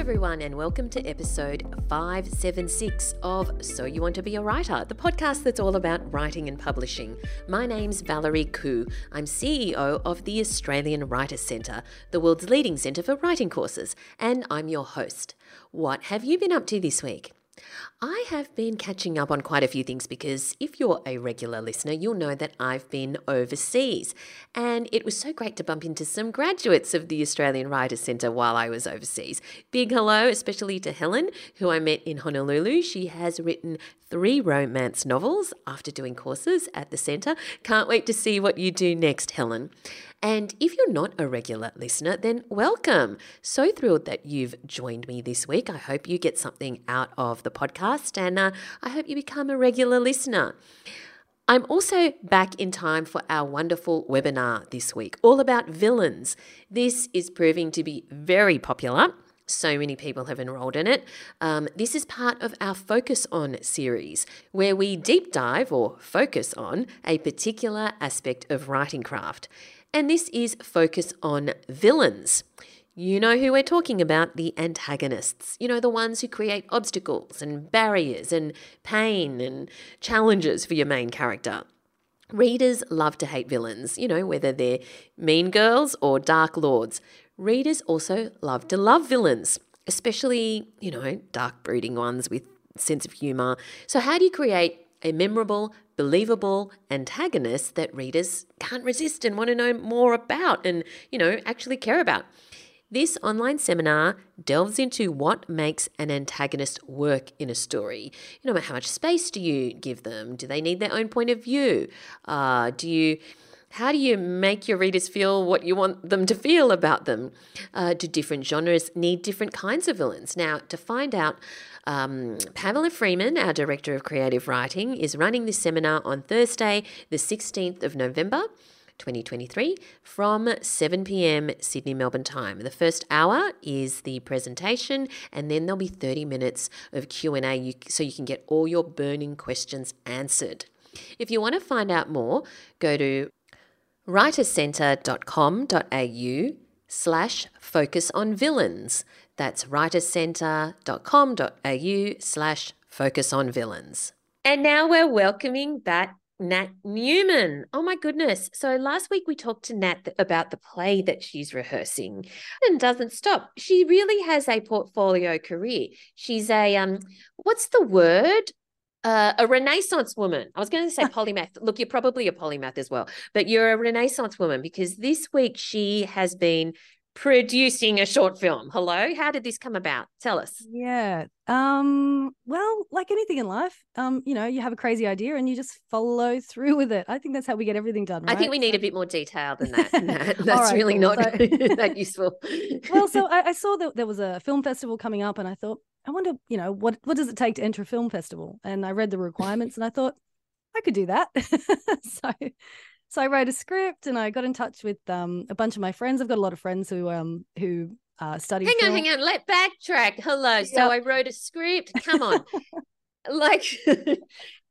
everyone, and welcome to episode 576 of So You Want to Be a Writer, the podcast that's all about writing and publishing. My name's Valerie Khoo. I'm CEO of the Australian Writers Centre, the world's leading centre for writing courses, and I'm your host. What have you been up to this week? I have been catching up on quite a few things because if you're a regular listener, you'll know that I've been overseas. And it was so great to bump into some graduates of the Australian Writers Centre while I was overseas. Big hello, especially to Helen, who I met in Honolulu. She has written three romance novels after doing courses at the centre. Can't wait to see what you do next, Helen. And if you're not a regular listener, then welcome. So thrilled that you've joined me this week. I hope you get something out of the podcast and uh, I hope you become a regular listener. I'm also back in time for our wonderful webinar this week, all about villains. This is proving to be very popular. So many people have enrolled in it. Um, this is part of our Focus On series, where we deep dive or focus on a particular aspect of writing craft. And this is Focus On Villains. You know who we're talking about the antagonists. You know, the ones who create obstacles and barriers and pain and challenges for your main character. Readers love to hate villains, you know, whether they're mean girls or dark lords. Readers also love to love villains, especially, you know, dark brooding ones with sense of humour. So, how do you create a memorable, believable antagonist that readers can't resist and want to know more about and, you know, actually care about? This online seminar delves into what makes an antagonist work in a story. You know, how much space do you give them? Do they need their own point of view? Uh, do you how do you make your readers feel what you want them to feel about them? Uh, do different genres need different kinds of villains? Now, to find out, um, Pamela Freeman, our Director of Creative Writing, is running this seminar on Thursday, the 16th of November. 2023 from 7 p.m. Sydney Melbourne time. The first hour is the presentation and then there'll be 30 minutes of Q&A so you can get all your burning questions answered. If you want to find out more, go to writerscentre.com.au slash focus on villains. That's writerscentre.com.au slash focus on villains. And now we're welcoming back Nat Newman. Oh my goodness. So last week we talked to Nat about the play that she's rehearsing and doesn't stop. She really has a portfolio career. She's a um what's the word? uh, a Renaissance woman. I was going to say polymath. Look, you're probably a polymath as well, but you're a Renaissance woman because this week she has been producing a short film. Hello, how did this come about? Tell us. Yeah. Um well, like anything in life, um you know, you have a crazy idea and you just follow through with it. I think that's how we get everything done, right? I think we need so... a bit more detail than that. that's right, really cool. not so... that useful. well, so I, I saw that there was a film festival coming up and I thought, I wonder, you know, what what does it take to enter a film festival? And I read the requirements and I thought I could do that. so so I wrote a script and I got in touch with um, a bunch of my friends. I've got a lot of friends who um who uh, study. Hang film. on, hang on. Let backtrack. Hello. Yep. So I wrote a script. Come on, like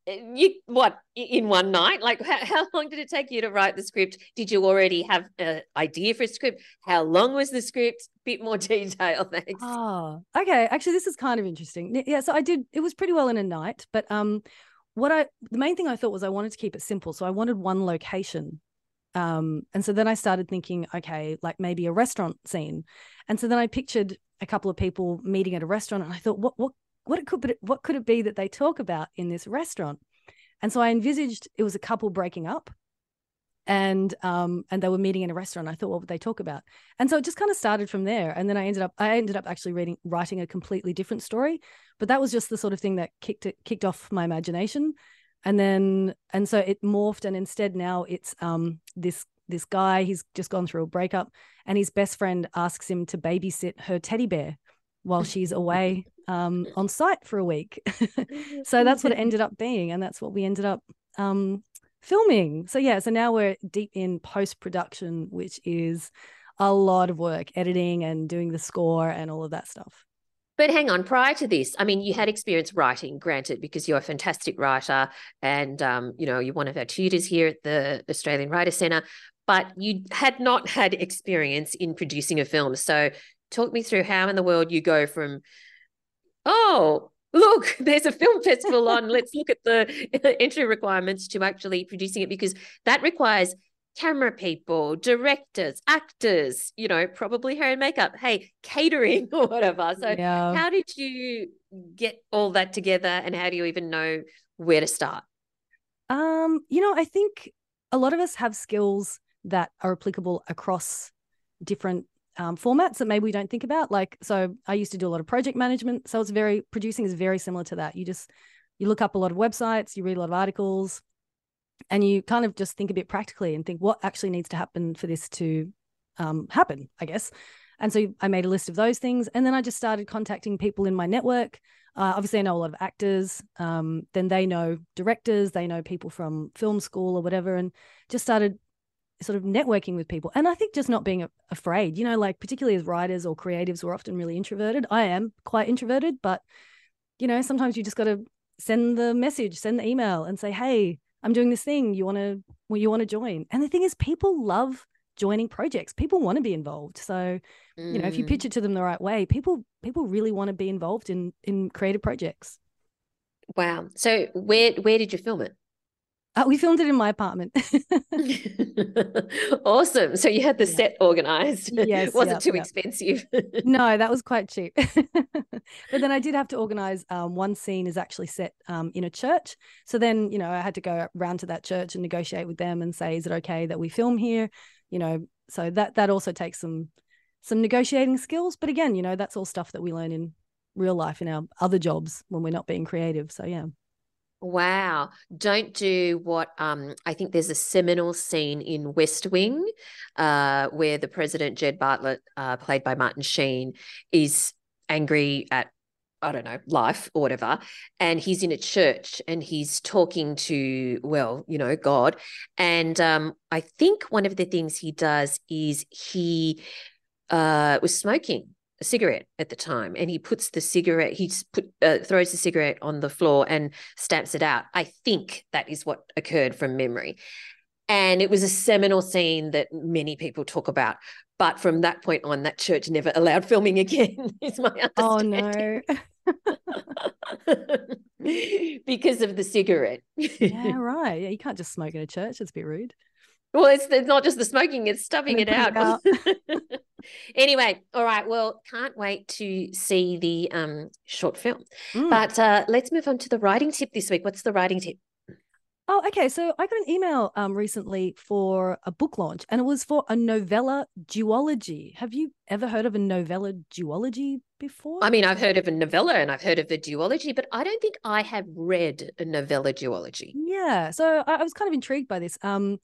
you what in one night like how, how long did it take you to write the script did you already have an idea for a script how long was the script bit more detail thanks oh okay actually this is kind of interesting yeah so i did it was pretty well in a night but um what i the main thing i thought was i wanted to keep it simple so i wanted one location. Um and so then i started thinking okay like maybe a restaurant scene. And so then i pictured a couple of people meeting at a restaurant and i thought what what what it could what could it be that they talk about in this restaurant? And so i envisaged it was a couple breaking up and um and they were meeting in a restaurant i thought what would they talk about and so it just kind of started from there and then i ended up i ended up actually reading writing a completely different story but that was just the sort of thing that kicked it kicked off my imagination and then and so it morphed and instead now it's um this this guy he's just gone through a breakup and his best friend asks him to babysit her teddy bear while she's away um, on site for a week. so that's what it ended up being, and that's what we ended up um, filming. So yeah, so now we're deep in post production, which is a lot of work, editing and doing the score and all of that stuff. But hang on, prior to this, I mean, you had experience writing, granted, because you're a fantastic writer, and um, you know you're one of our tutors here at the Australian Writer Centre. But you had not had experience in producing a film, so talk me through how in the world you go from, oh, look, there's a film festival on. Let's look at the entry requirements to actually producing it because that requires camera people, directors, actors, you know, probably hair and makeup, hey, catering or whatever. So, yeah. how did you get all that together and how do you even know where to start? Um, you know, I think a lot of us have skills that are applicable across different um, formats that maybe we don't think about. Like, so I used to do a lot of project management. So it's very, producing is very similar to that. You just, you look up a lot of websites, you read a lot of articles, and you kind of just think a bit practically and think what actually needs to happen for this to um, happen, I guess. And so I made a list of those things. And then I just started contacting people in my network. Uh, obviously, I know a lot of actors. Um, then they know directors, they know people from film school or whatever, and just started sort of networking with people. And I think just not being afraid, you know, like particularly as writers or creatives, we're often really introverted. I am quite introverted, but, you know, sometimes you just got to send the message, send the email and say, hey, I'm doing this thing. You want to, well, you want to join. And the thing is, people love joining projects. People want to be involved. So, mm. you know, if you pitch mm. it to them the right way, people people really want to be involved in in creative projects. Wow. So where where did you film it? Uh, we filmed it in my apartment. awesome. So you had the yeah. set organized. Yes. was yep, too yep. expensive? no, that was quite cheap. but then I did have to organize um, one scene is actually set um, in a church. So then, you know, I had to go around to that church and negotiate with them and say, is it okay that we film here? You know, so that that also takes some some negotiating skills. But again, you know, that's all stuff that we learn in real life in our other jobs when we're not being creative. So yeah. Wow. Don't do what um, I think there's a seminal scene in West Wing uh, where the president, Jed Bartlet, uh, played by Martin Sheen, is angry at, I don't know, life or whatever. And he's in a church and he's talking to, well, you know, God. And um, I think one of the things he does is he uh, was smoking a cigarette at the time and he puts the cigarette he put uh, throws the cigarette on the floor and stamps it out. I think that is what occurred from memory. And it was a seminal scene that many people talk about but from that point on that church never allowed filming again is my understanding oh no. because of the cigarette. Yeah right. Yeah you can't just smoke in a church. It's a bit rude. Well, it's, it's not just the smoking, it's stuffing it out. It out. Anyway, all right. Well, can't wait to see the um, short film. Mm. But uh, let's move on to the writing tip this week. What's the writing tip? Oh, okay. So I got an email um, recently for a book launch, and it was for a novella duology. Have you ever heard of a novella duology before? I mean, I've heard of a novella and I've heard of a duology, but I don't think I have read a novella duology. Yeah. So I, I was kind of intrigued by this. Um,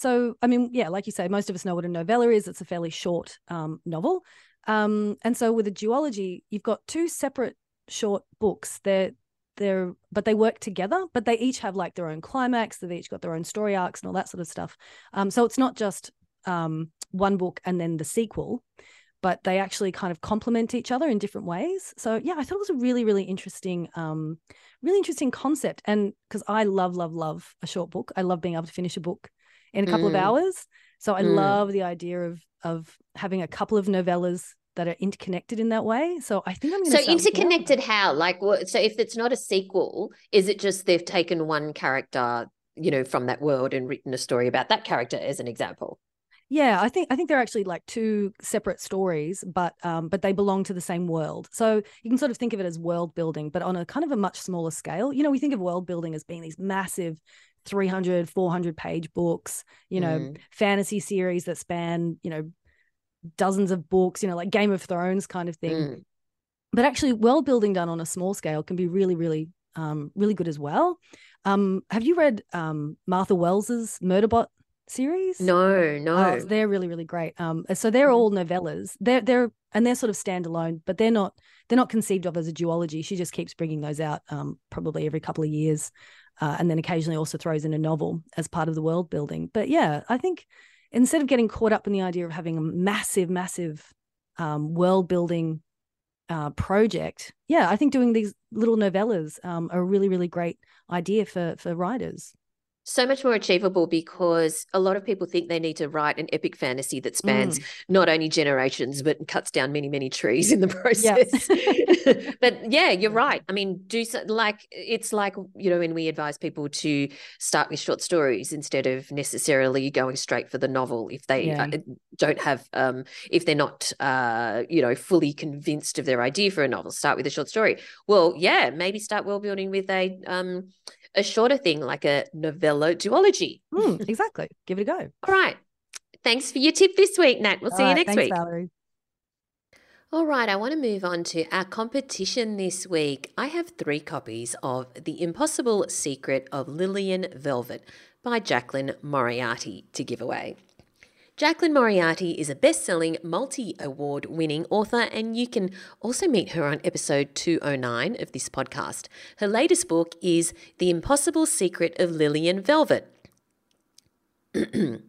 so, I mean, yeah, like you say, most of us know what a novella is. It's a fairly short um, novel. Um, and so with a duology, you've got two separate short books. They're they're but they work together, but they each have like their own climax. They've each got their own story arcs and all that sort of stuff. Um, so it's not just um, one book and then the sequel, but they actually kind of complement each other in different ways. So yeah, I thought it was a really, really interesting, um, really interesting concept. And because I love, love, love a short book. I love being able to finish a book in a couple mm. of hours. So I mm. love the idea of of having a couple of novellas that are interconnected in that way. So I think I'm going to. So interconnected how? Like, what? So if it's not a sequel, is it just they've taken one character, you know, from that world and written a story about that character as an example? Yeah, I think I think they're actually like two separate stories, but um, but they belong to the same world. So you can sort of think of it as world building, but on a kind of a much smaller scale. You know, we think of world building as being these massive 300 400 page books you know mm. fantasy series that span you know dozens of books you know like game of thrones kind of thing mm. but actually world building done on a small scale can be really really um, really good as well um, have you read um, martha wells's murderbot series no no oh, they're really really great um, so they're mm. all novellas they're they're and they're sort of standalone but they're not they're not conceived of as a duology she just keeps bringing those out um, probably every couple of years uh, and then occasionally also throws in a novel as part of the world building. But yeah, I think instead of getting caught up in the idea of having a massive, massive um, world building uh, project, yeah, I think doing these little novellas um, are a really, really great idea for for writers. So much more achievable because a lot of people think they need to write an epic fantasy that spans mm. not only generations but cuts down many many trees in the process but yeah you're right i mean do so, like it's like you know when we advise people to start with short stories instead of necessarily going straight for the novel if they yeah. uh, don't have um if they're not uh you know fully convinced of their idea for a novel start with a short story well yeah maybe start world building with a um a shorter thing like a novella duology. Mm, exactly. Give it a go. All right. Thanks for your tip this week, Nat. We'll All see right, you next thanks, week. Valerie. All right, I want to move on to our competition this week. I have three copies of The Impossible Secret of Lillian Velvet by Jaclyn Moriarty to give away. Jaclyn Moriarty is a best selling, multi award winning author, and you can also meet her on episode 209 of this podcast. Her latest book is The Impossible Secret of Lillian Velvet.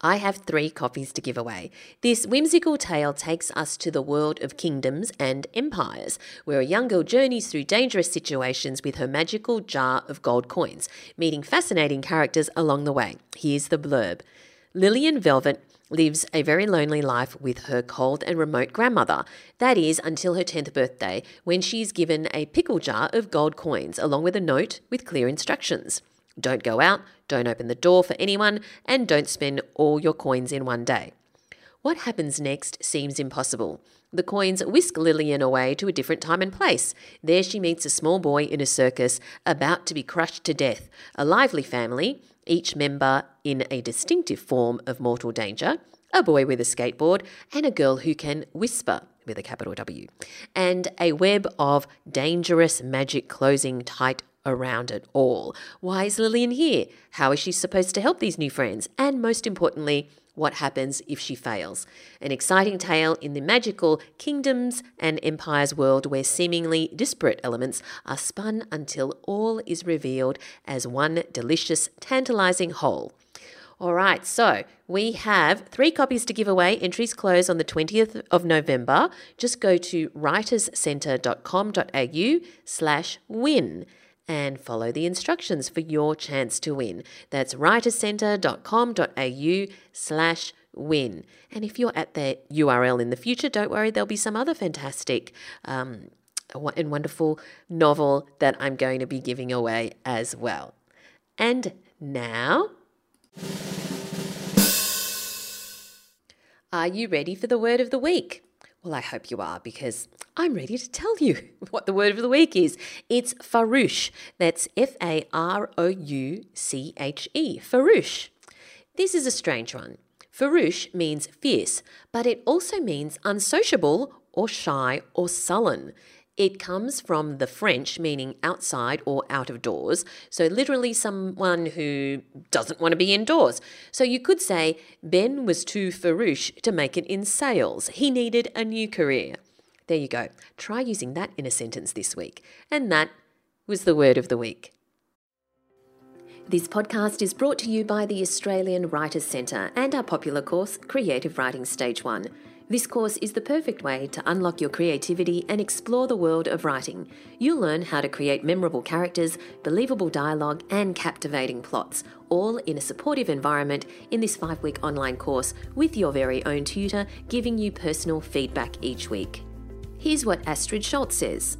I have three copies to give away. This whimsical tale takes us to the world of kingdoms and empires, where a young girl journeys through dangerous situations with her magical jar of gold coins, meeting fascinating characters along the way. Here's the blurb. Lillian Velvet lives a very lonely life with her cold and remote grandmother. That is until her 10th birthday, when she is given a pickle jar of gold coins along with a note with clear instructions. Don't go out, don't open the door for anyone, and don't spend all your coins in one day. What happens next seems impossible. The coins whisk Lillian away to a different time and place. There she meets a small boy in a circus about to be crushed to death, a lively family, each member in a distinctive form of mortal danger, a boy with a skateboard, and a girl who can whisper with a capital W, and a web of dangerous magic closing tight around it all. Why is Lillian here? How is she supposed to help these new friends? And most importantly, what happens if she fails. An exciting tale in the magical kingdoms and empires world where seemingly disparate elements are spun until all is revealed as one delicious, tantalizing whole. All right, so we have three copies to give away. Entries close on the 20th of November. Just go to writerscentre.com.au slash win and follow the instructions for your chance to win. That's writerscentre.com.au slash win. And if you're at that URL in the future, don't worry, there'll be some other fantastic um, and wonderful novel that I'm going to be giving away as well. And now, are you ready for the word of the week? Well, I hope you are because I'm ready to tell you what the word of the week is. It's farouche. That's F A R O U C H E. Farouche. This is a strange one. Farouche means fierce, but it also means unsociable or shy or sullen. It comes from the French meaning outside or out of doors, so literally someone who doesn't want to be indoors. So you could say Ben was too farouche to make it in sales. He needed a new career. There you go. Try using that in a sentence this week. And that was the word of the week. This podcast is brought to you by the Australian Writers Centre and our popular course, Creative Writing Stage 1. This course is the perfect way to unlock your creativity and explore the world of writing. You'll learn how to create memorable characters, believable dialogue, and captivating plots, all in a supportive environment in this five week online course with your very own tutor giving you personal feedback each week. Here's what Astrid Schultz says.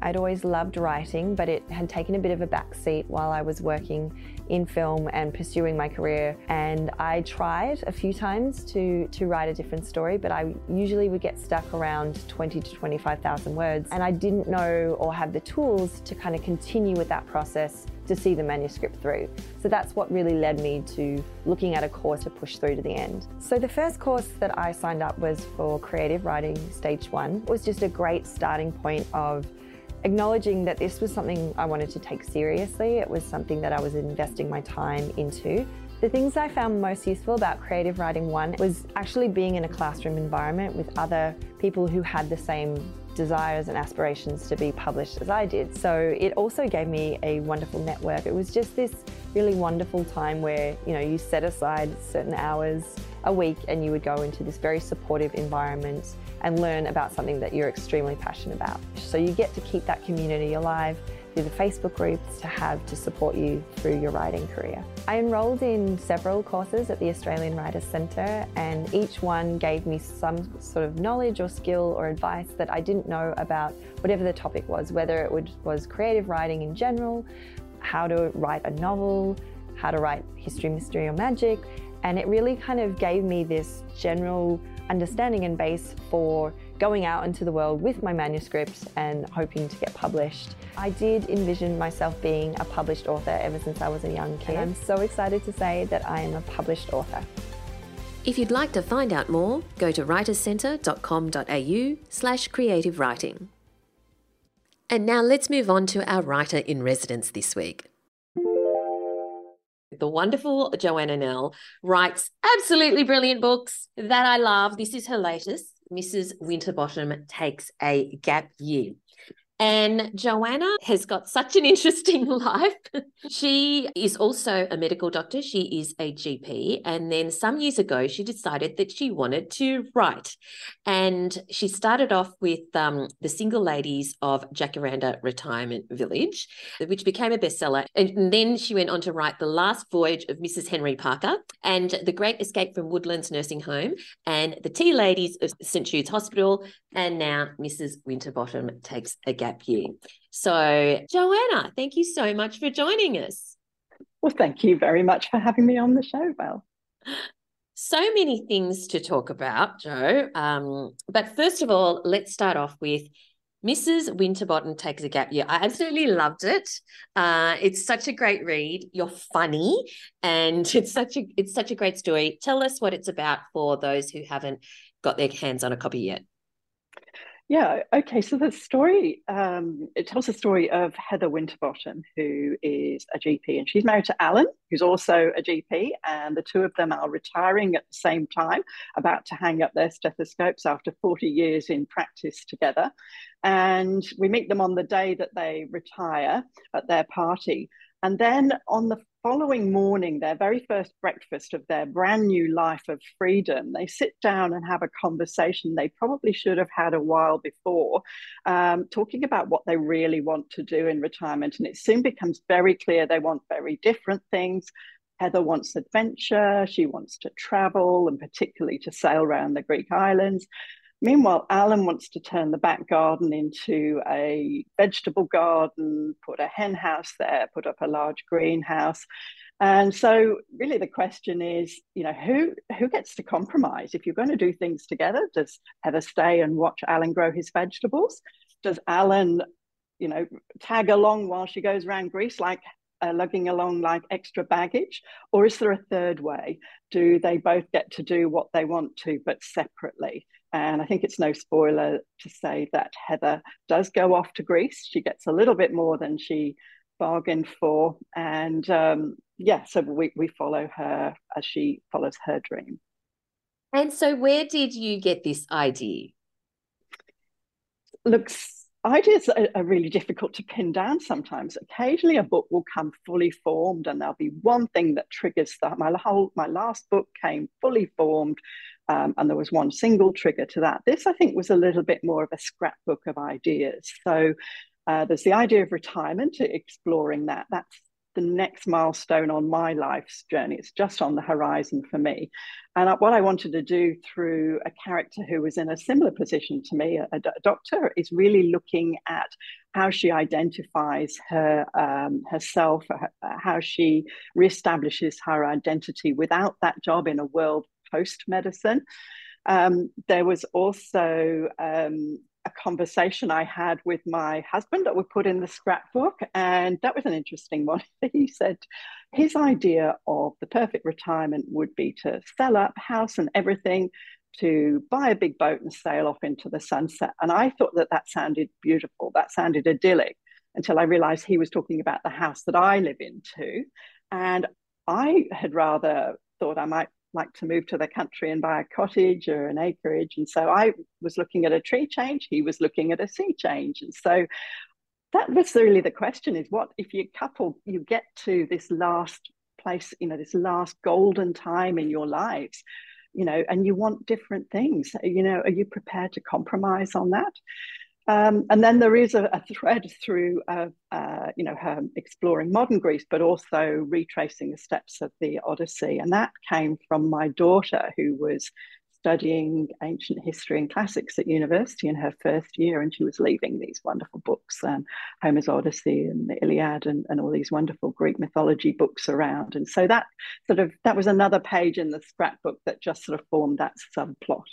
I'd always loved writing, but it had taken a bit of a backseat while I was working in film and pursuing my career. And I tried a few times to, to write a different story, but I usually would get stuck around 20 to 25,000 words. And I didn't know or have the tools to kind of continue with that process to see the manuscript through. So that's what really led me to looking at a course to push through to the end. So the first course that I signed up was for creative writing stage one. It was just a great starting point of acknowledging that this was something I wanted to take seriously. It was something that I was investing my time into. The things I found most useful about Creative Writing 1 was actually being in a classroom environment with other people who had the same desires and aspirations to be published as I did. So it also gave me a wonderful network. It was just this really wonderful time where, you know, you set aside certain hours a week and you would go into this very supportive environment and learn about something that you're extremely passionate about. So you get to keep that community alive through the Facebook groups to have to support you through your writing career. I enrolled in several courses at the Australian Writers Centre, and each one gave me some sort of knowledge or skill or advice that I didn't know about whatever the topic was, whether it was creative writing in general, how to write a novel, how to write history, mystery, or magic. And it really kind of gave me this general understanding and base for going out into the world with my manuscript and hoping to get published. I did envision myself being a published author ever since I was a young kid. And I'm so excited to say that I am a published author. If you'd like to find out more, go to writerscentre.com.au slash creative writing. And now let's move on to our writer in residence this week. The wonderful Joanna Nell writes absolutely brilliant books that I love. This is her latest. Mrs. Winterbottom takes a gap year. And Joanna has got such an interesting life. she is also a medical doctor. She is a GP. And then some years ago, she decided that she wanted to write. And she started off with um, The Single Ladies of Jacaranda Retirement Village, which became a bestseller. And then she went on to write The Last Voyage of Mrs. Henry Parker and The Great Escape from Woodlands Nursing Home and The Tea Ladies of St. Jude's Hospital. And now Mrs. Winterbottom takes a gap year. So, Joanna, thank you so much for joining us. Well, thank you very much for having me on the show, Val. So many things to talk about, Joe. Um, but first of all, let's start off with Mrs. Winterbottom takes a gap year. I absolutely loved it. Uh, it's such a great read. You're funny, and it's such a it's such a great story. Tell us what it's about for those who haven't got their hands on a copy yet. Yeah, okay. So the story, um, it tells the story of Heather Winterbottom, who is a GP, and she's married to Alan, who's also a GP, and the two of them are retiring at the same time, about to hang up their stethoscopes after 40 years in practice together. And we meet them on the day that they retire at their party. And then on the following morning, their very first breakfast of their brand new life of freedom, they sit down and have a conversation they probably should have had a while before, um, talking about what they really want to do in retirement. And it soon becomes very clear they want very different things. Heather wants adventure, she wants to travel, and particularly to sail around the Greek islands. Meanwhile, Alan wants to turn the back garden into a vegetable garden, put a hen house there, put up a large greenhouse. And so really the question is, you know, who who gets to compromise? If you're going to do things together, does Heather stay and watch Alan grow his vegetables? Does Alan, you know, tag along while she goes around Greece like uh, lugging along like extra baggage? Or is there a third way? Do they both get to do what they want to, but separately? And I think it's no spoiler to say that Heather does go off to Greece. She gets a little bit more than she bargained for. And um, yeah, so we, we follow her as she follows her dream. And so, where did you get this idea? Looks ideas are, are, really difficult to pin down sometimes. Occasionally, a book will come fully formed, and there'll be one thing that triggers that. My whole my last book came fully formed, um, and there was one single trigger to that. This, I think, was a little bit more of a scrapbook of ideas. So uh, there's the idea of retirement, exploring that. That's the next milestone on my life's journey. It's just on the horizon for me. And what I wanted to do through a character who was in a similar position to me, a, a doctor, is really looking at how she identifies her um, herself, how she reestablishes her identity without that job in a world post medicine. Um, there was also um, a conversation I had with my husband that we put in the scrapbook, and that was an interesting one. he said his idea of the perfect retirement would be to sell up house and everything, to buy a big boat and sail off into the sunset. And I thought that that sounded beautiful, that sounded idyllic, until I realized he was talking about the house that I live in too. And I had rather thought I might like to move to the country and buy a cottage or an acreage. And so I was looking at a tree change, he was looking at a sea change. And so that was really the question is what if you couple, you get to this last place, you know, this last golden time in your lives, you know, and you want different things, you know, are you prepared to compromise on that? Um, and then there is a, a thread through, uh, uh, you know, her exploring modern Greece, but also retracing the steps of the Odyssey. And that came from my daughter, who was studying ancient history and classics at university in her first year, and she was leaving these wonderful books, um, Homer's Odyssey and the Iliad, and, and all these wonderful Greek mythology books around. And so that sort of that was another page in the scrapbook that just sort of formed that subplot.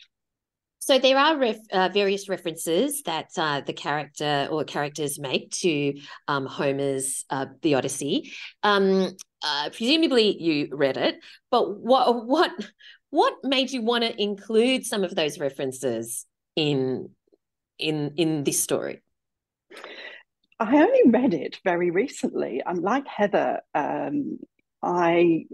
So there are ref, uh, various references that uh, the character or characters make to um, Homer's uh, The Odyssey. Um, uh, presumably, you read it, but what what what made you want to include some of those references in in in this story? I only read it very recently. I'm like Heather. Um, I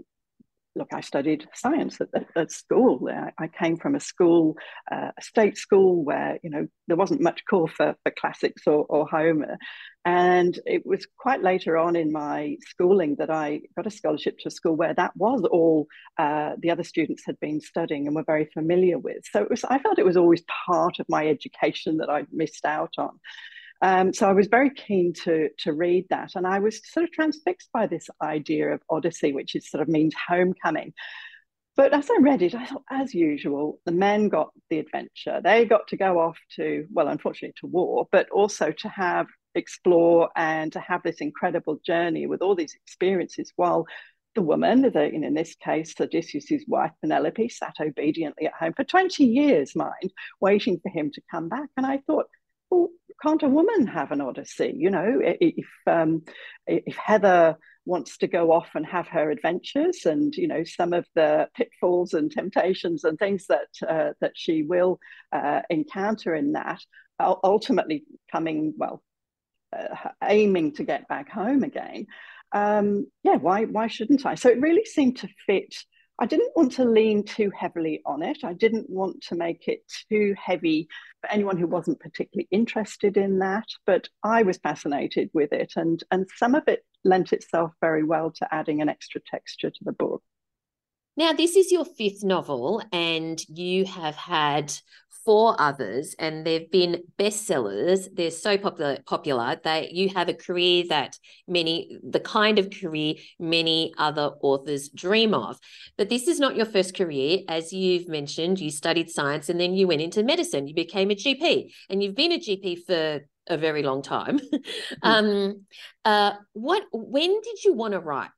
look, I studied science at, at, at school. I, came from a school, uh, a state school where you know there wasn't much call for, for classics or, or Homer, and it was quite later on in my schooling that I got a scholarship to a school where that was all uh, the other students had been studying and were very familiar with. So it was, I felt it was always part of my education that I'd missed out on. Um, so I was very keen to, to read that. And I was sort of transfixed by this idea of Odyssey, which is sort of means homecoming. But as I read it, I thought, as usual, the men got the adventure. They got to go off to, well, unfortunately, to war, but also to have explore and to have this incredible journey with all these experiences while the woman, the, in this case, Odysseus' wife Penelope, sat obediently at home for 20 years, mind, waiting for him to come back. And I thought, well, can't a woman have an odyssey? You know, if um, if Heather wants to go off and have her adventures, and you know some of the pitfalls and temptations and things that uh, that she will uh, encounter in that, ultimately coming well, uh, aiming to get back home again. Um, yeah, why why shouldn't I? So it really seemed to fit I didn't want to lean too heavily on it. I didn't want to make it too heavy for anyone who wasn't particularly interested in that. But I was fascinated with it, and and some of it lent itself very well to adding an extra texture to the book. Now, this is your fifth novel, and you have had four others, and they've been bestsellers. They're so popular, popular that you have a career that many, the kind of career many other authors dream of. But this is not your first career, as you've mentioned. You studied science, and then you went into medicine. You became a GP, and you've been a GP for a very long time. Hmm. um, uh, what? When did you want to write?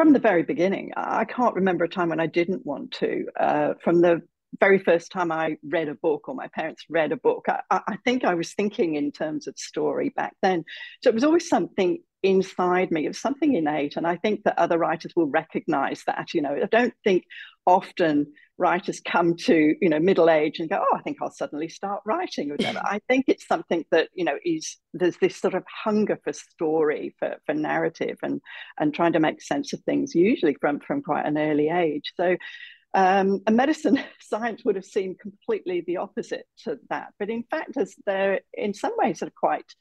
From the very beginning. I can't remember a time when I didn't want to. Uh, from the very first time I read a book or my parents read a book, I, I, think I was thinking in terms of story back then. So it was always something inside me, was something innate. And I think that other writers will recognize that. You know, I don't think often writers come to you know middle age and go oh i think i'll suddenly start writing or whatever i think it's something that you know is there's this sort of hunger for story for, for narrative and and trying to make sense of things usually from from quite an early age so um, and medicine science would have seemed completely the opposite to that but in fact as they're in some ways are quite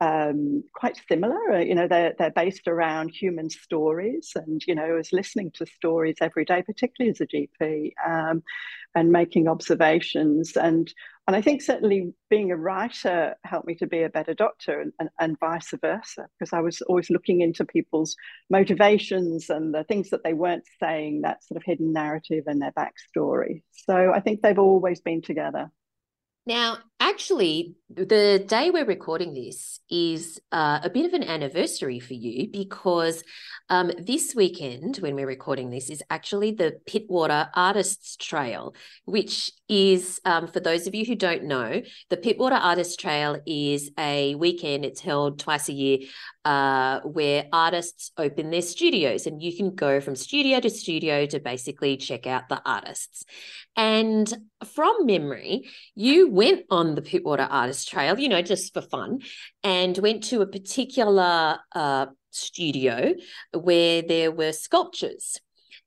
um, quite similar. Uh, you know, they're they're based around human stories, and you know, I was listening to stories every day, particularly as a GP, um, and making observations. and And I think certainly being a writer helped me to be a better doctor, and, and, and vice versa, because I was always looking into people's motivations and the things that they weren't saying, that sort of hidden narrative and their backstory. So I think they've always been together. Now, actually, the day we're recording this is uh, a bit of an anniversary for you because um, this weekend, when we're recording this, is actually the Pittwater Artists Trail, which is, um, for those of you who don't know, the Pittwater Artists Trail is a weekend. It's held twice a year uh, where artists open their studios, and you can go from studio to studio to basically check out the artists. And from memory, you went on the Pittwater Artist Trail, you know, just for fun, and went to a particular uh, studio where there were sculptures.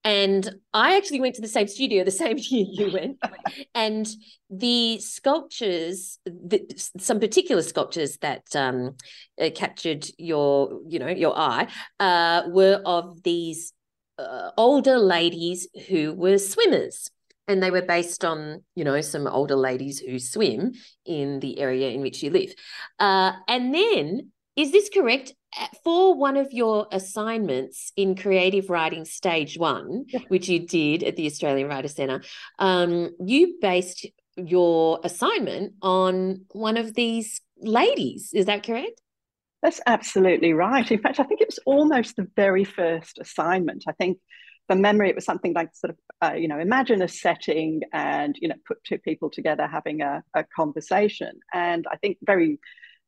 And I actually went to the same studio the same year you went. and the sculptures, the, some particular sculptures that um, uh, captured your, you know, your eye, uh, were of these uh, older ladies who were swimmers and they were based on you know some older ladies who swim in the area in which you live. Uh, and then, is this correct? For one of your assignments in creative writing stage one, yeah. which you did at the Australian Writer Centre, um, you based your assignment on one of these ladies. Is that correct? That's absolutely right. In fact, I think it was almost the very first assignment. I think from memory, it was something like sort of, uh, you know, imagine a setting and, you know, put two people together having a, a conversation. And I think very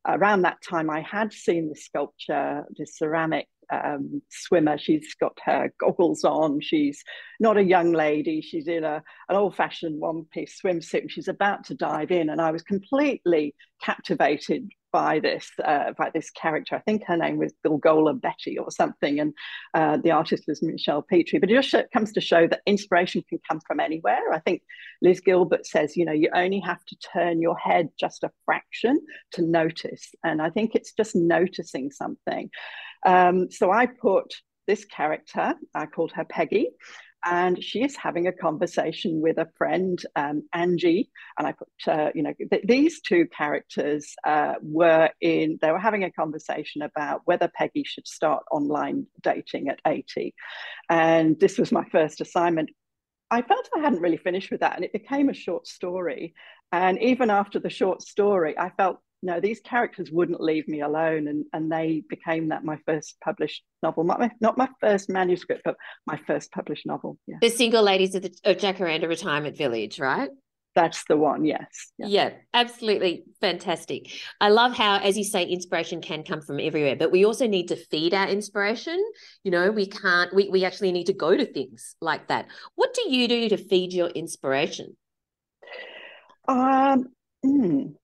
around that time, I had seen the sculpture, the ceramic um, swimmer. She's got her goggles on. She's not a young lady. She's in a, an old fashioned one piece swimsuit. She's about to dive in. And I was completely captivated by this uh, by this character. I think her name was Bilgola Betty or something, and uh, the artist was Michelle Petrie. But it just comes to show that inspiration can come from anywhere. I think Liz Gilbert says, you know, you only have to turn your head just a fraction to notice, and I think it's just noticing something. Um, so I put this character, I called her Peggy, and she is having a conversation with a friend, um, Angie. And I put, uh, you know, th- these two characters uh, were in, they were having a conversation about whether Peggy should start online dating at 80. And this was my first assignment. I felt I hadn't really finished with that, and it became a short story. And even after the short story, I felt no, these characters wouldn't leave me alone, and and they became that my first published novel, not my, not my first manuscript, but my first published novel. Yeah, the single ladies of the of Jacaranda Retirement Village, right? That's the one. Yes. Yeah. yeah, absolutely fantastic. I love how, as you say, inspiration can come from everywhere, but we also need to feed our inspiration. You know, we can't. We we actually need to go to things like that. What do you do to feed your inspiration? Um. Mm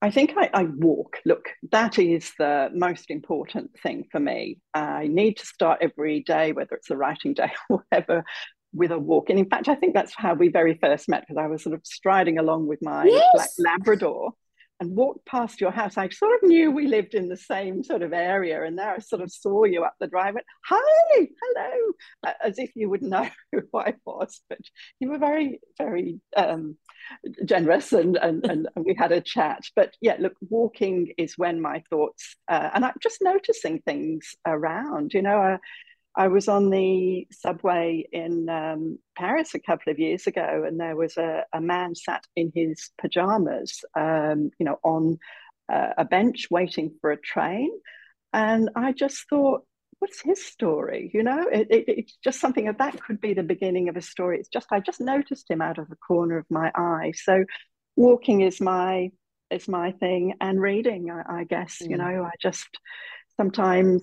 I think I, I, walk. Look, that is the most important thing for me. I need to start every day, whether it's a writing day or whatever, with a walk. And in fact, I think that's how we very first met because I was sort of striding along with my yes. black Labrador and walked past your house. I sort of knew we lived in the same sort of area, and there I sort of saw you up the drive. Went, Hi, hello, as if you would know who I was. But you were very, very um, generous, and, and and we had a chat. But yeah, look, walking is when my thoughts, uh, and I'm just noticing things around. You know, uh, I was on the subway in um, Paris a couple of years ago, and there was a, a man sat in his pajamas, um, you know, on uh, a bench waiting for a train. And I just thought, what's his story? You know, it, it, it's just something that that could be the beginning of a story. It's just I just noticed him out of the corner of my eye. So, walking is my is my thing, and reading, I, I guess. Mm. You know, I just sometimes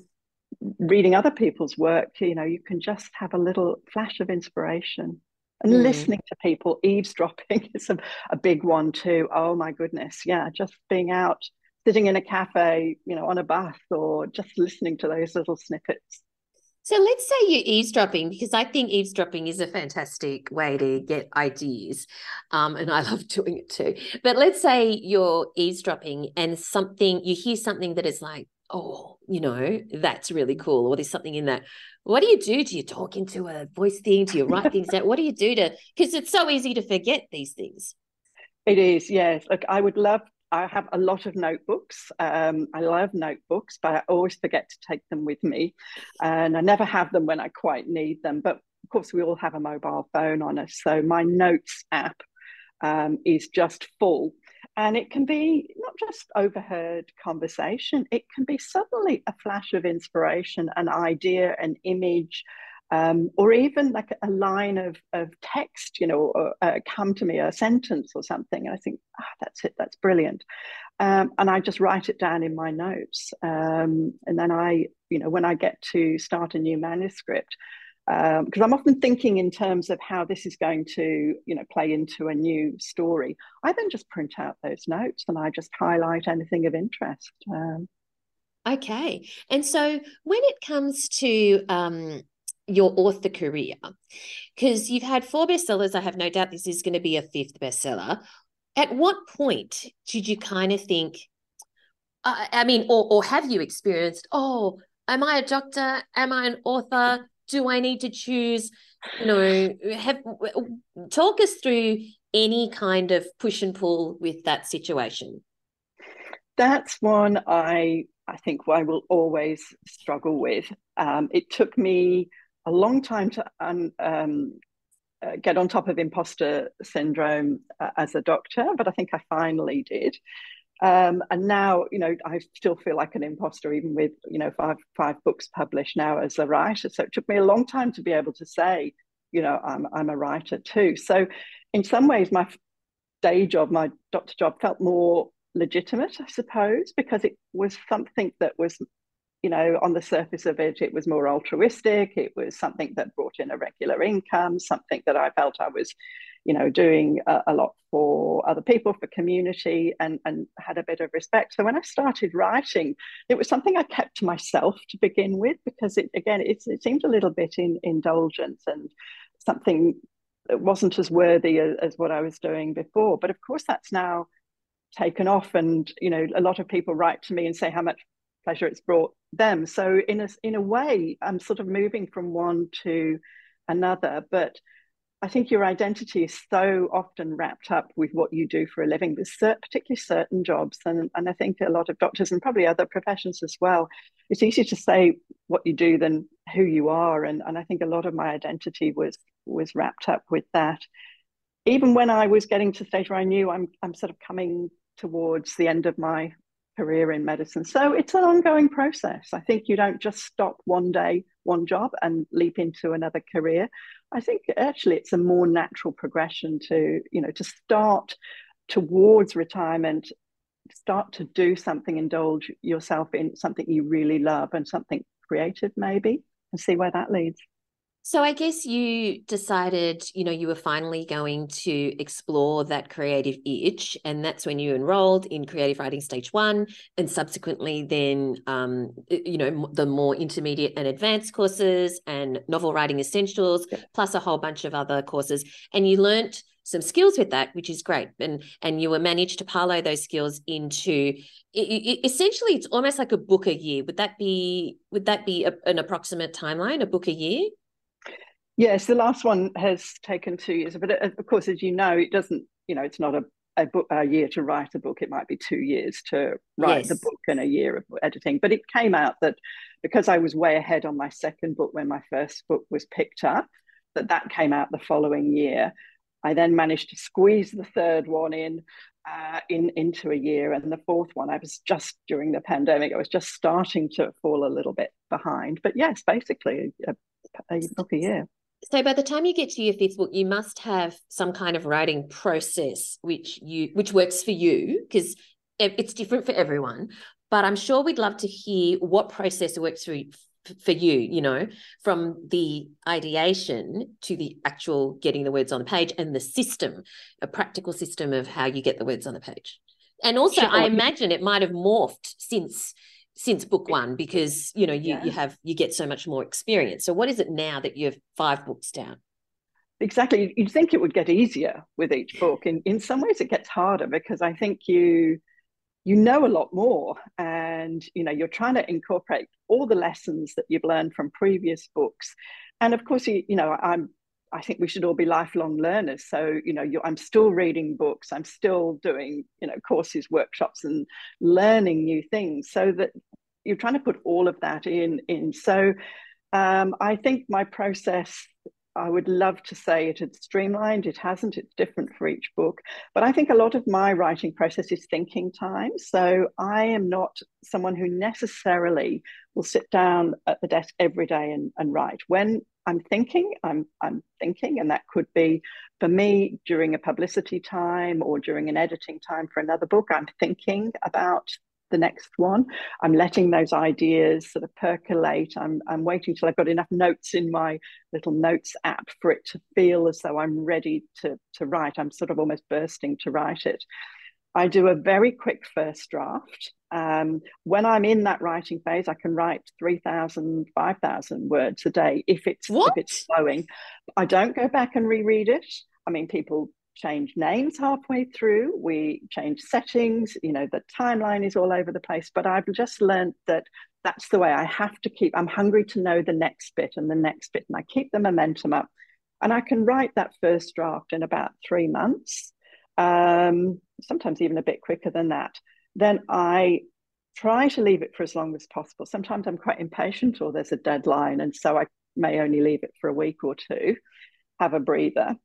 reading other people's work, you know, you can just have a little flash of inspiration. And mm. listening to people, eavesdropping is a, a big one too. Oh my goodness. Yeah, just being out, sitting in a cafe, you know, on a bus or just listening to those little snippets. So let's say you're eavesdropping, because I think eavesdropping is a fantastic way to get ideas. Um, and I love doing it too. But let's say you're eavesdropping and something, you hear something that is like, oh, you know, that's really cool, or there's something in that. What do you do? Do you talk into a voice thing? Do you write things out? What do you do to, because it's so easy to forget these things. It is, yes. Look, I would love, I have a lot of notebooks. Um, I love notebooks, but I always forget to take them with me. And I never have them when I quite need them. But of course, we all have a mobile phone on us. So my notes app um, is just full and it can be not just overheard conversation, it can be suddenly a flash of inspiration, an idea, an image, um, or even like a line of, of text, you know, or, uh, come to me, a sentence or something. And I think, ah, oh, that's it, that's brilliant. Um, and I just write it down in my notes. Um, and then I, you know, when I get to start a new manuscript, because um, I'm often thinking in terms of how this is going to, you know, play into a new story. I then just print out those notes and I just highlight anything of interest. Um, okay, and so when it comes to um, your author career, because you've had four bestsellers, I have no doubt this is going to be a fifth bestseller. At what point did you kind of think? Uh, I mean, or or have you experienced? Oh, am I a doctor? Am I an author? Do I need to choose? You know, have talk us through any kind of push and pull with that situation. That's one I I think I will always struggle with. Um, it took me a long time to um, um, uh, get on top of imposter syndrome uh, as a doctor, but I think I finally did. Um, and now, you know, I still feel like an imposter, even with you know five five books published now as a writer. So it took me a long time to be able to say, you know, I'm I'm a writer too. So, in some ways, my day job, my doctor job, felt more legitimate, I suppose, because it was something that was you know, on the surface of it, it was more altruistic. It was something that brought in a regular income, something that I felt I was, you know, doing a, a, lot for other people, for community, and, and had a bit of respect. So when I started writing, it was something I kept to myself to begin with, because it, again, it, it seemed a little bit in, indulgent and something that wasn't as worthy as, as what I was doing before. But of course, that's now taken off and you know a lot of people write to me and say how much pleasure it's brought them. So in a in a way, I'm sort of moving from one to another, but I think your identity is so often wrapped up with what you do for a living. Cert, particularly certain jobs, and, and I think a lot of doctors and probably other professions as well. It's easier to say what you do than who you are, and, and I think a lot of my identity was was wrapped up with that. Even when I was getting to the stage where I knew I'm I'm sort of coming towards the end of my career in medicine. So it's an ongoing process. I think you don't just stop one day, one job, and leap into another career. I think actually it's a more natural progression to, you know, to start towards retirement, start to do something, indulge yourself in something you really love and something creative, maybe, and see where that leads. So I guess you decided, you know, you were finally going to explore that creative itch, and that's when you enrolled in creative writing stage one, and subsequently then, um, you know, the more intermediate and advanced courses and novel writing essentials, yeah. plus a whole bunch of other courses, and you learnt some skills with that, which is great, and and you were managed to parlay those skills into it, it, essentially it's almost like a book a year. Would that be would that be a, an approximate timeline, a book a year? Yes, the last one has taken two years, but uh, of course, as you know, it doesn't. You know, it's not a a book a year to write a book. It might be two years to write yes. the book and a year of editing. But it came out that because I was way ahead on my second book when my first book was picked up, that that came out the following year. I then managed to squeeze the third one in uh, in into a year, and the fourth one I was just during the pandemic. I was just starting to fall a little bit behind. But yes, basically a, a book a year. So by the time you get to your fifth book, you must have some kind of writing process which you which works for you because it's different for everyone. But I'm sure we'd love to hear what process works for you, for you, you know, from the ideation to the actual getting the words on the page and the system, a practical system of how you get the words on the page. And also, sure. I imagine it might have morphed since since book one because you know you, yeah. you have you get so much more experience. So what is it now that you have five books down? Exactly. You'd think it would get easier with each book. In in some ways it gets harder because i think you you know a lot more and you know you're trying to incorporate all the lessons that you've learned from previous books. And of course you, you know i'm I think we should all be lifelong learners. So, you know, I'm still reading books, I'm still doing, you know, courses, workshops, and learning new things. So that you're trying to put all of that in. In so, um, I think my process. I would love to say it had streamlined. It hasn't. It's different for each book. But I think a lot of my writing process is thinking time. So I am not someone who necessarily will sit down at the desk every day and, and write. When I'm thinking, I'm I'm thinking, and that could be for me during a publicity time or during an editing time for another book. I'm thinking about the next one. I'm letting those ideas sort of percolate. I'm I'm waiting till I've got enough notes in my little notes app for it to feel as though I'm ready to to write. I'm sort of almost bursting to write it. I do a very quick first draft. Um, when I'm in that writing phase, I can write 3,000, 5,000 words a day if it's, if it's flowing. I don't go back and reread it. I mean, people change names halfway through, we change settings, you know, the timeline is all over the place. But I've just learned that that's the way I have to keep. I'm hungry to know the next bit and the next bit, and I keep the momentum up. And I can write that first draft in about three months, um, sometimes even a bit quicker than that. Then I try to leave it for as long as possible. Sometimes I'm quite impatient or there's a deadline, and so I may only leave it for a week or two, have a breather.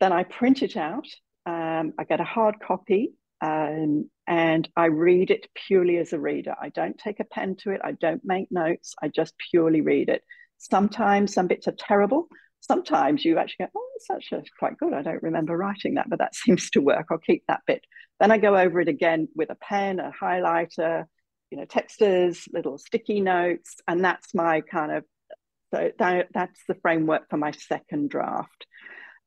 Then I print it out. Um, I get a hard copy um, and I read it purely as a reader. I don't take a pen to it. I don't make notes. I just purely read it. Sometimes some bits are terrible. Sometimes you actually go, oh, that's actually quite good. I don't remember writing that, but that seems to work. I'll keep that bit. Then I go over it again with a pen, a highlighter, you know, texters, little sticky notes, and that's my kind of so that, that's the framework for my second draft.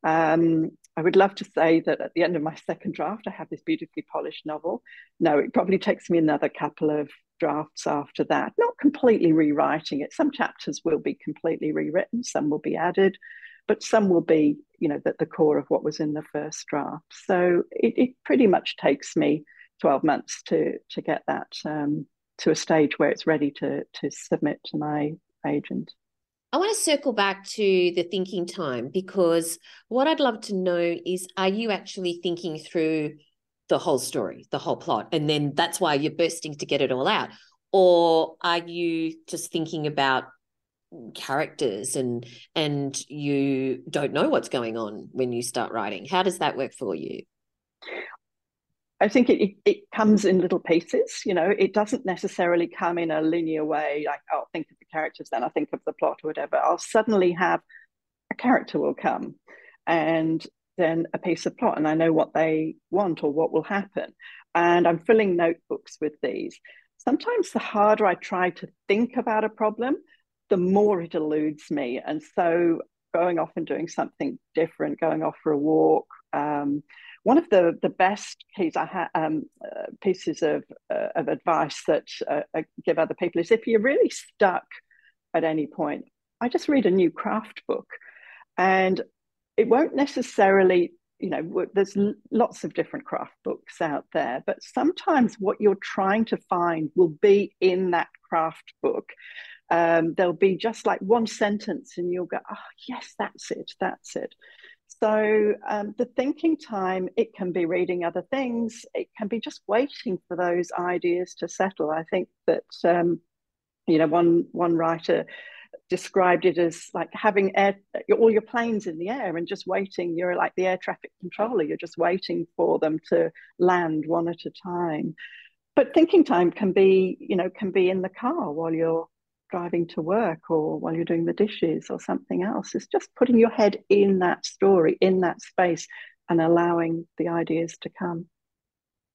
Um, I would love to say that at the end of my second draft, I have this beautifully polished novel. No, it probably takes me another couple of drafts after that, not completely rewriting it. Some chapters will be completely rewritten, some will be added, but some will be, you know, at the core of what was in the first draft. So it, it pretty much takes me 12 months to, to get that um, to a stage where it's ready to, to submit to my agent. I want to circle back to the thinking time because what I'd love to know is are you actually thinking through the whole story, the whole plot, and then that's why you're bursting to get it all out? Or are you just thinking about characters and and you don't know what's going on when you start writing? How does that work for you? I think it, it, comes in little pieces. You know, it doesn't necessarily come in a linear way, like, oh, think of the characters, then I think of the plot or whatever. I'll suddenly have a character will come and then a piece of plot, and I know what they want or what will happen. And I'm filling notebooks with these. Sometimes the harder I try to think about a problem, the more it eludes me. And so going off and doing something different, going off for a walk, um, one of the, the best I ha- um, uh, pieces of, uh, of advice that uh, I give other people is if you're really stuck at any point, I just read a new craft book. And it won't necessarily, you know, there's lots of different craft books out there, but sometimes what you're trying to find will be in that craft book. Um, there'll be just like one sentence, and you'll go, oh, yes, that's it, that's it. So um, the thinking time, it can be reading other things. It can be just waiting for those ideas to settle. I think that um, you know one one writer described it as like having air all your planes in the air and just waiting. You're like the air traffic controller. You're just waiting for them to land one at a time. But thinking time can be you know can be in the car while you're driving to work or while you're doing the dishes or something else. It's just putting your head in that story, in that space, and allowing the ideas to come.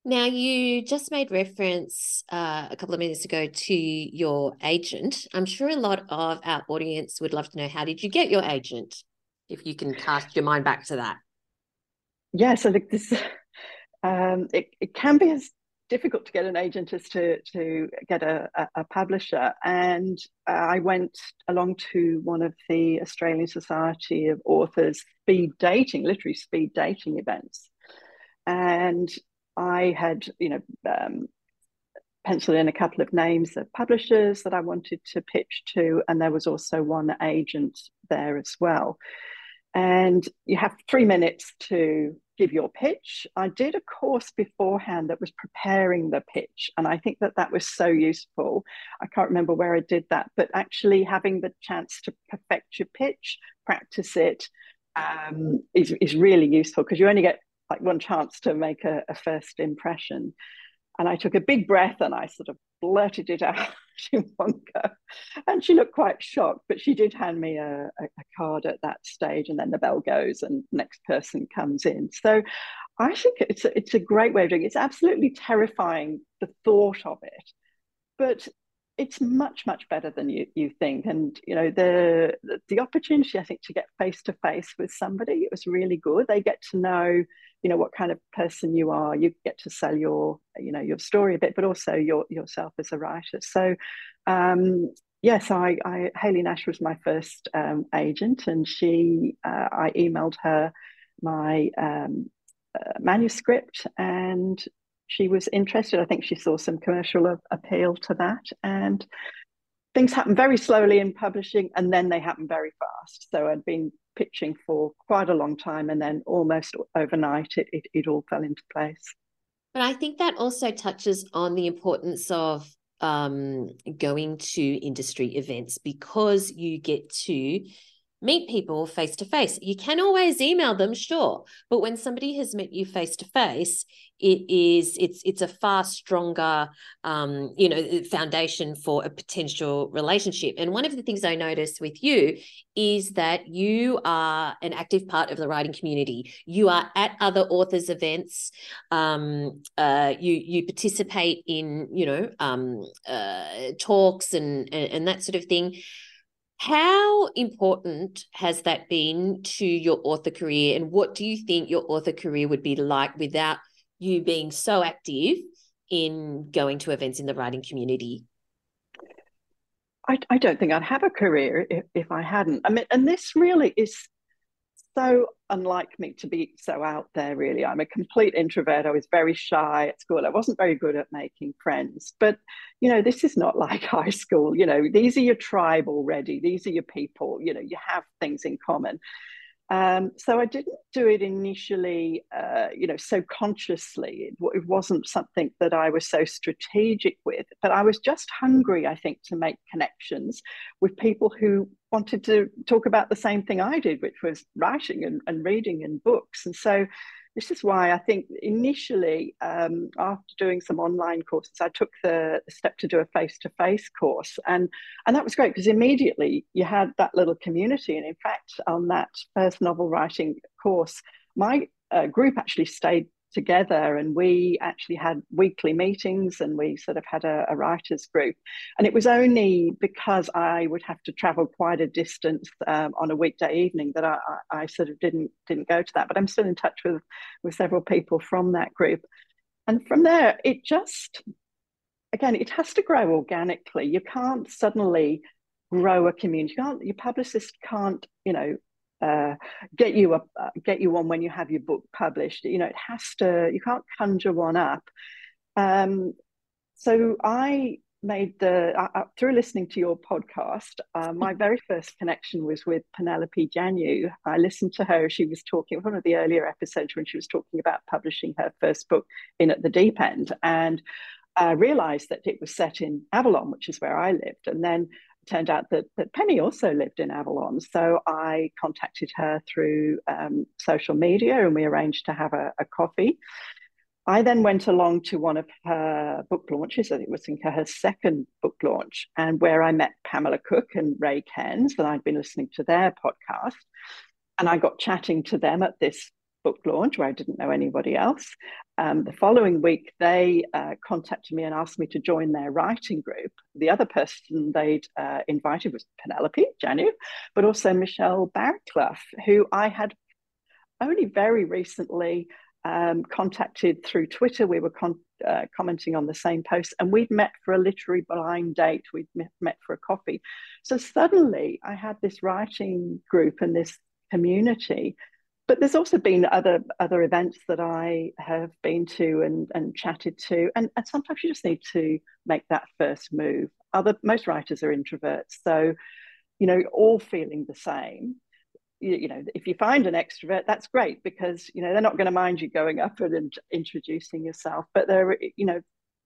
Now, you just made reference uh, a couple of minutes ago to your agent. I'm sure a lot of our audience would love to know how did you get your agent? If you can cast your mind back to that. Yeah, so like this, um, it, it can be as difficult to get an agent as to to get a, a, publisher. And uh, I went along to one of the Australian Society of Authors speed dating, literally speed dating events, and I had you know. Um, penciled in a couple of names of publishers that I wanted to pitch to, and there was also one agent there as well. And you have three minutes to give your pitch. I did a course beforehand that was preparing the pitch, and I think that that was so useful. I can't remember where I did that, but actually having the chance to perfect your pitch, practice it, um, is is really useful because you only get like one chance to make a, a first impression. And I took a big breath and I sort of blurted it out in one go. And she looked quite shocked, but she did hand me a, a, a card at that stage. And then the bell goes and next person comes in. So I think it's a, it's a great way of doing it. It's absolutely terrifying, the thought of it. But it's much much better than you you think. And you know the the opportunity i think to get face to face with somebody it was really good. They get to know you know what kind of person you are. You get to sell your you know your story a bit but also your yourself as a writer. So um yes i, I Haylee Nash was my first um, agent and she uh, i emailed her my um, uh, manuscript and she was interested i think she saw some commercial appeal to that and things happen very slowly in publishing and then they happen very fast. So I'd been pitching for quite a long time and then almost overnight it, it, it all fell into place. But I think that also touches on the importance of um, going to industry events because you get to meet people face to face. You can always email them, sure, but when somebody has met you face to face, it is it's it's a far stronger um, you know foundation for a potential relationship. And one of the things I noticed with you is that you are an active part of the writing community. You are at other authors' events. Um, uh, you you participate in you know um, uh, talks and, and and that sort of thing how important has that been to your author career? And what do you think your author career would be like without you being so active in going to events in the writing community? I, I don't think I'd have a career if, if I hadn't. I mean, and this really is so unlike me to be so out there, really. I'm a complete introvert. I was very shy at school. I wasn't very good at making friends. But, you know, this is not like high school. You know, these are your tribe already, these are your people. You know, you have things in common. Um, so I didn't do it initially, uh, you know, so consciously. It, it, wasn't something that I was so strategic with, but I was just hungry, I think, to make connections with people who wanted to talk about the same thing I did, which was writing and, and reading and books. And so this is why I think initially, um, after doing some online courses, I took the, step to do a face-to-face course, and and that was great because immediately you had that little community. And in fact, on that first novel writing course, my uh, group actually stayed together and we actually had weekly meetings and we sort of had a, a, writers group. And it was only because i would have to travel quite a distance um, on a weekday evening that I, I, sort of didn't didn't go to that. But i'm still in touch with with several people from that group. And from there it just again it has to grow organically. You can't suddenly grow a community. You can't your publicist can't you know uh, get you a uh, get you one when you have your book published. You know, it has to. You can't conjure one up. Um, so I made the uh, through listening to your podcast. Uh, my very first connection was with Penelope Janu. I listened to her. She was talking one of the earlier episodes when she was talking about publishing her first book in at the deep end and. I realized that it was set in Avalon, which is where I lived. And then turned out that, that Penny also lived in Avalon. So I contacted her through um, social media and we arranged to have a, a, coffee. I then went along to one of her book launches. I think it was in her second book launch, and where I met Pamela Cook and Rae Cairns, and I'd been listening to their podcast. And I got chatting to them at this book launch where I didn't know anybody else. Um, the following week, they uh, contacted me and asked me to join their writing group. The other person they'd uh, invited was Penelope Janu, but also Michelle Barraclough, who I had only very recently um, contacted through Twitter. We were con- uh, commenting on the same post, and we'd met for a literary blind date. We'd met for a coffee. So suddenly, I had this writing group and this community but there's also been other other events that I have been to and, and chatted to, and, and sometimes you just need to make that first move. Other most writers are introverts, so you know, all feeling the same. You, you know, if you find an extrovert, that's great because you know they're not going to mind you going up and, introducing yourself. But they're, you know,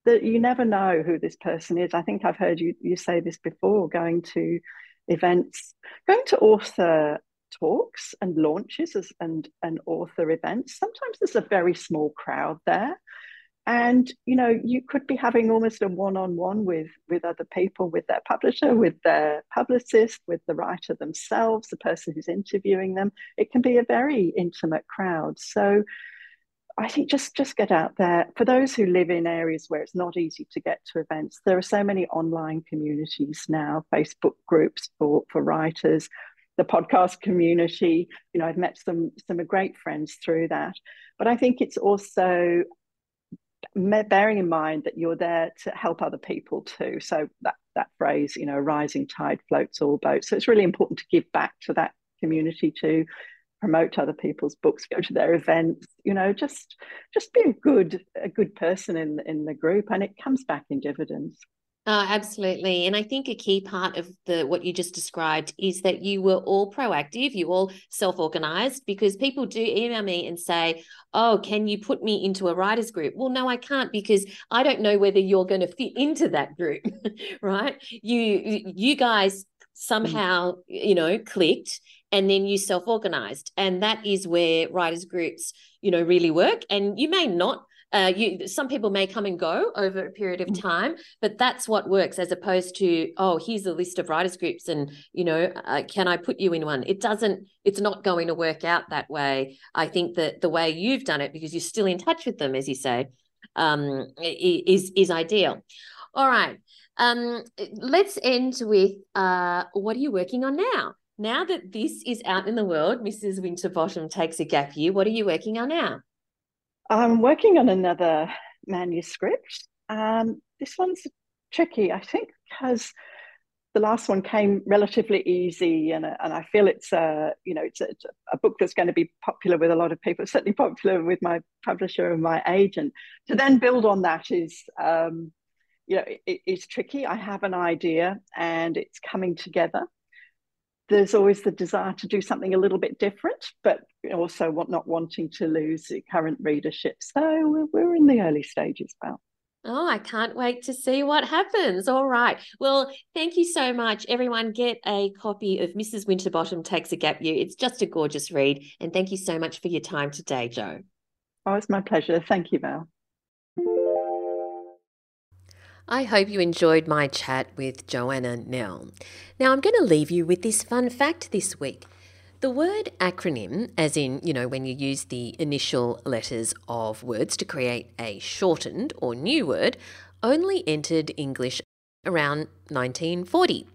that you never know who this person is. I think I've heard you you say this before, going to events, going to author talks and launches as, and, and author events, sometimes there's a very small crowd there. And you know, you could be having almost a one-on-one with with other people, with their publisher, with their publicist, with the writer themselves, the person who's interviewing them. It can be a very intimate crowd. So I think just just get out there. For those who live in areas where it's not easy to get to events, there are so many online communities now, Facebook groups for for writers, the podcast community. You know, I've met some some great friends through that. But I think it's also bearing in mind that you're there to help other people too. So that that phrase, you know, rising tide floats all boats. So it's really important to give back to that community to promote other people's books, go to their events, you know, just just be a good a good person in in the group, and it comes back in dividends. Oh, absolutely. And I think a key part of the what you just described is that you were all proactive, you all self-organized because people do email me and say, "Oh, can you put me into a writers group?" Well, no, I can't because I don't know whether you're going to fit into that group, right? You you guys mm. somehow, you know, clicked and then you self-organized. And that is where writers groups, you know, really work and you may not uh, you some people may come and go over a period of mm. time, but that's what works as opposed to oh here's a list of writers groups and you know uh, can I put you in one? It doesn't. It's not going to work out that way. I think that the way you've done it because you're still in touch with them, as you say, um, is is ideal. All right. Um, let's end with uh, what are you working on now? Now that this is out in the world, Mrs. Winterbottom takes a gap year. What are you working on now? I'm working on another manuscript. Um, this one's tricky, I think, because the last one came relatively easy, and, and I feel it's a you know it's a, it's a, book that's going to be popular with a lot of people. Certainly popular with my publisher and my agent. To then build on that is um, you know it, it's tricky. I have an idea, and it's coming together there's always the desire to do something a little bit different, but also not wanting to lose the current readership. So we're in the early stages, Val. Oh, I can't wait to see what happens. All right. Well, thank you so much. Everyone, get a copy of Mrs. Winterbottom Takes a Gap Year. It's just a gorgeous read. And thank you so much for your time today, Joe. Oh, it's my pleasure. Thank you, Val. I hope you enjoyed my chat with Joanna Nell. Now, I'm going to leave you with this fun fact this week. The word acronym, as in, you know, when you use the initial letters of words to create a shortened or new word, only entered English around 1940.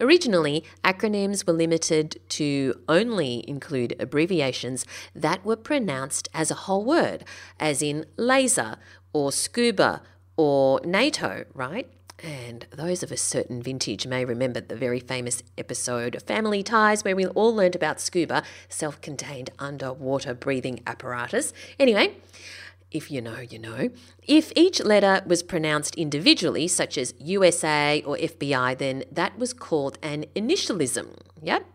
Originally, acronyms were limited to only include abbreviations that were pronounced as a whole word, as in laser or scuba or NATO, right? And those of a certain vintage may remember the very famous episode of Family Ties where we all learned about scuba, self contained underwater breathing apparatus. Anyway, if you know, you know. If each letter was pronounced individually, such as USA or FBI, then that was called an initialism. Yep.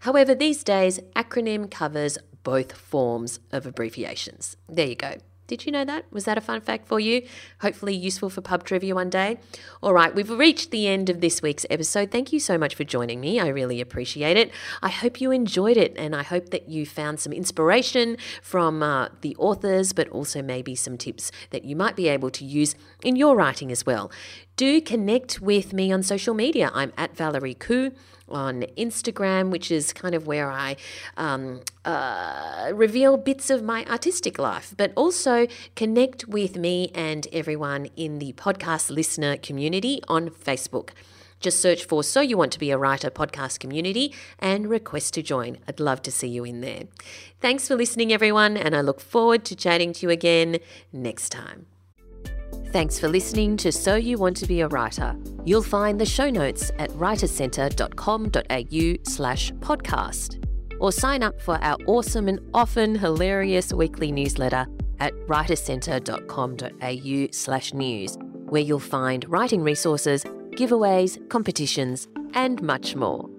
However, these days, acronym covers both forms of abbreviations. There you go. Did you know that? Was that a fun fact for you? Hopefully useful for pub trivia one day. All right, we've reached the end of this week's episode. Thank you so much for joining me. I really appreciate it. I hope you enjoyed it and I hope that you found some inspiration from uh, the authors, but also maybe some tips that you might be able to use in your writing as well. Do connect with me on social media. I'm at Valerie Khoo on Instagram, which is kind of where I um, uh, reveal bits of my artistic life, but also connect with me and everyone in the podcast listener community on Facebook. Just search for So You Want to Be a Writer podcast community and request to join. I'd love to see you in there. Thanks for listening, everyone, and I look forward to chatting to you again next time. Thanks for listening to So You Want to Be a Writer. You'll find the show notes at writerscentre.com.au slash podcast. Or sign up for our awesome and often hilarious weekly newsletter at writerscentre.com.au slash news, where you'll find writing resources, giveaways, competitions, and much more.